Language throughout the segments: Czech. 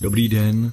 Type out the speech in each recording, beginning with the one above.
Dobrý den,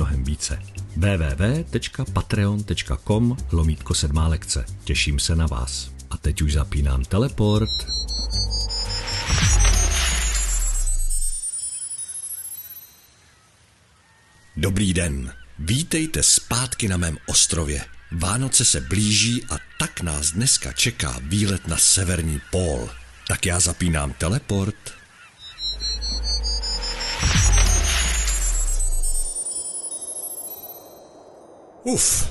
více. www.patreon.com lomítko sedmá lekce. Těším se na vás. A teď už zapínám teleport. Dobrý den, vítejte zpátky na mém ostrově. Vánoce se blíží a tak nás dneska čeká výlet na severní pól. Tak já zapínám teleport. Uf,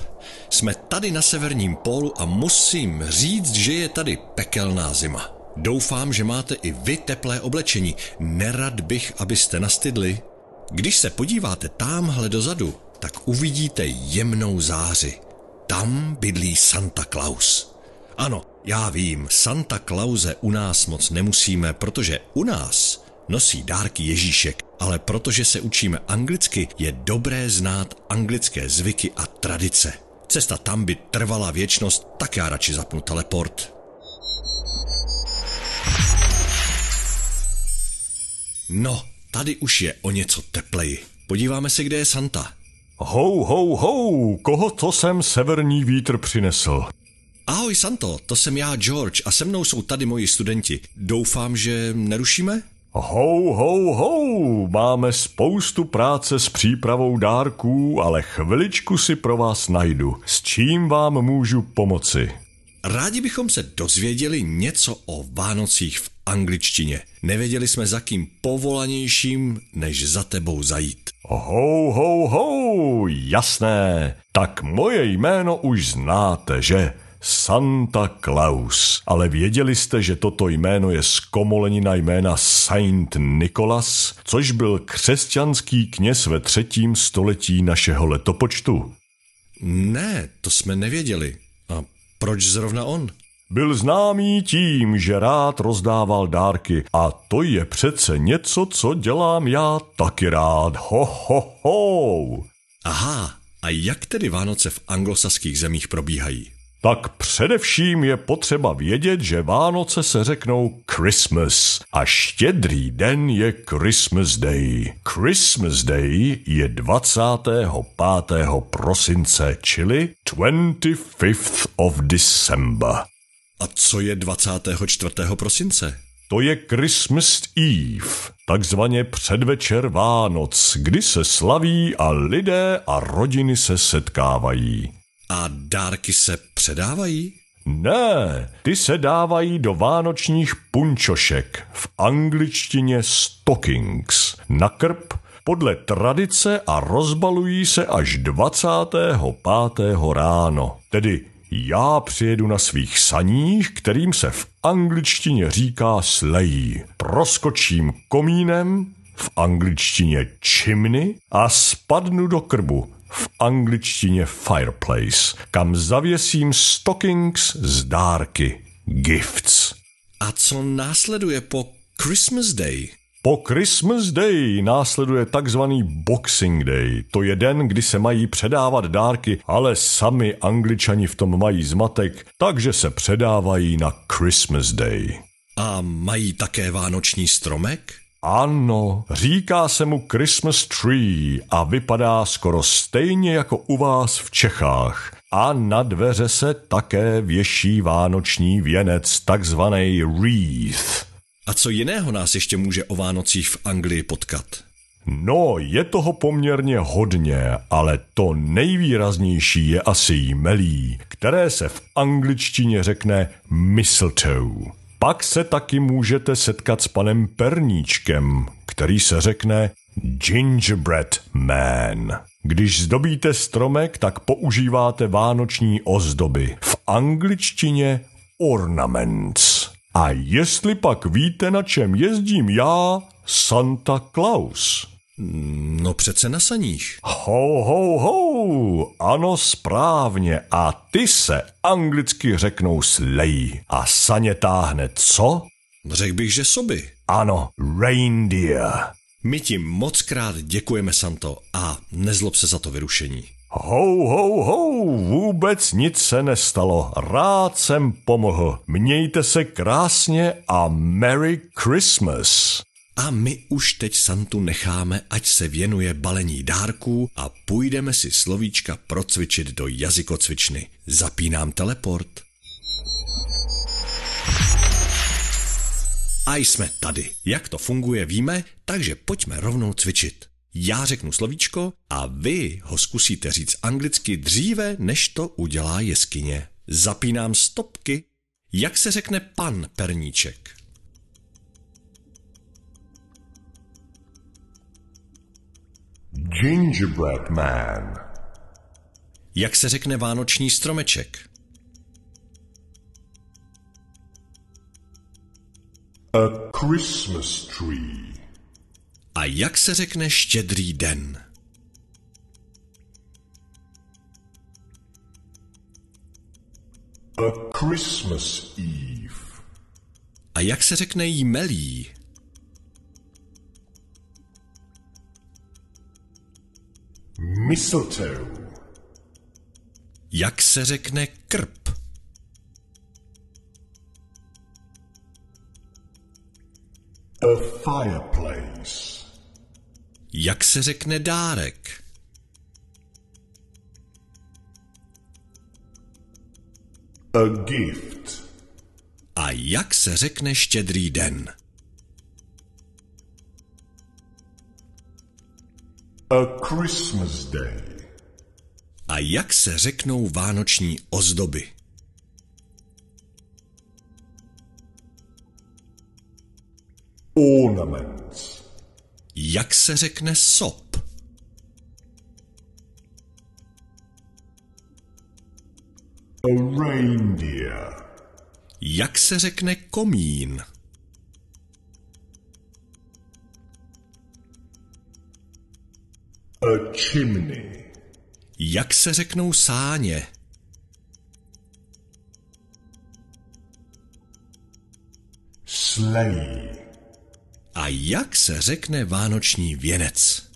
jsme tady na severním pólu a musím říct, že je tady pekelná zima. Doufám, že máte i vy teplé oblečení. Nerad bych, abyste nastydli. Když se podíváte tamhle dozadu, tak uvidíte jemnou záři. Tam bydlí Santa Claus. Ano, já vím, Santa Clause u nás moc nemusíme, protože u nás nosí dárky Ježíšek, ale protože se učíme anglicky, je dobré znát anglické zvyky a tradice. Cesta tam by trvala věčnost, tak já radši zapnu teleport. No, tady už je o něco tepleji. Podíváme se, kde je Santa. Hou, hou, hou, koho to sem severní vítr přinesl? Ahoj Santo, to jsem já George a se mnou jsou tady moji studenti. Doufám, že nerušíme? Hou, hou, hou, máme spoustu práce s přípravou dárků, ale chviličku si pro vás najdu. S čím vám můžu pomoci? Rádi bychom se dozvěděli něco o Vánocích v angličtině. Nevěděli jsme za kým povolanějším, než za tebou zajít. Hou, hou, hou, jasné. Tak moje jméno už znáte, že? Santa Claus. Ale věděli jste, že toto jméno je zkomolenina jména Saint Nicholas, což byl křesťanský kněz ve třetím století našeho letopočtu? Ne, to jsme nevěděli. A proč zrovna on? Byl známý tím, že rád rozdával dárky a to je přece něco, co dělám já taky rád. Ho, ho, ho. Aha, a jak tedy Vánoce v anglosaských zemích probíhají? Tak především je potřeba vědět, že Vánoce se řeknou Christmas a štědrý den je Christmas Day. Christmas Day je 25. prosince, čili 25th of December. A co je 24. prosince? To je Christmas Eve, takzvaně předvečer Vánoc, kdy se slaví a lidé a rodiny se setkávají. A dárky se předávají? Ne, ty se dávají do vánočních punčošek, v angličtině stockings, na krb, podle tradice a rozbalují se až 25. ráno. Tedy já přijedu na svých saních, kterým se v angličtině říká slejí. Proskočím komínem, v angličtině chimney a spadnu do krbu, v angličtině fireplace, kam zavěsím stockings z dárky, gifts. A co následuje po Christmas Day? Po Christmas Day následuje takzvaný Boxing Day. To je den, kdy se mají předávat dárky, ale sami angličani v tom mají zmatek, takže se předávají na Christmas Day. A mají také vánoční stromek? Ano, říká se mu Christmas Tree a vypadá skoro stejně jako u vás v Čechách. A na dveře se také věší vánoční věnec, takzvaný wreath. A co jiného nás ještě může o Vánocích v Anglii potkat? No, je toho poměrně hodně, ale to nejvýraznější je asi jmelí, které se v angličtině řekne mistletoe. Pak se taky můžete setkat s panem Perníčkem, který se řekne Gingerbread Man. Když zdobíte stromek, tak používáte vánoční ozdoby. V angličtině ornaments. A jestli pak víte, na čem jezdím já, Santa Claus. No přece na saních. Ho, ho, ho, ano správně. A ty se anglicky řeknou slejí. A saně táhne co? Řekl bych, že soby. Ano, reindeer. My ti moc krát děkujeme, Santo, a nezlob se za to vyrušení. Ho, ho, ho, vůbec nic se nestalo. Rád jsem pomohl. Mějte se krásně a Merry Christmas. A my už teď Santu necháme, ať se věnuje balení dárků a půjdeme si slovíčka procvičit do jazykocvičny. Zapínám teleport. A jsme tady. Jak to funguje, víme, takže pojďme rovnou cvičit. Já řeknu slovíčko a vy ho zkusíte říct anglicky dříve, než to udělá jeskyně. Zapínám stopky. Jak se řekne pan perníček? Gingerbread man. Jak se řekne vánoční stromeček? A Christmas tree. A jak se řekne štědrý den? A Christmas Eve. A jak se řekne jmelí? Mistletoe. Jak se řekne krp? A fireplace. Jak se řekne dárek? A gift. A jak se řekne štědrý den? A Christmas day. A jak se řeknou vánoční ozdoby? Ornaments. Jak se řekne sop? A reindeer. Jak se řekne komín? Chimney. Jak se řeknou sáně? Sleigh. A jak se řekne vánoční věnec?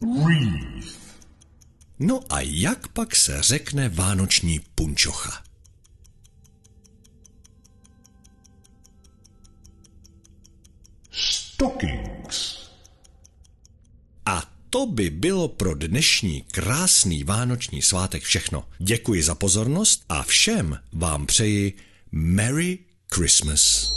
Wreath. No a jak pak se řekne vánoční punčocha? To by bylo pro dnešní krásný vánoční svátek všechno. Děkuji za pozornost a všem vám přeji Merry Christmas.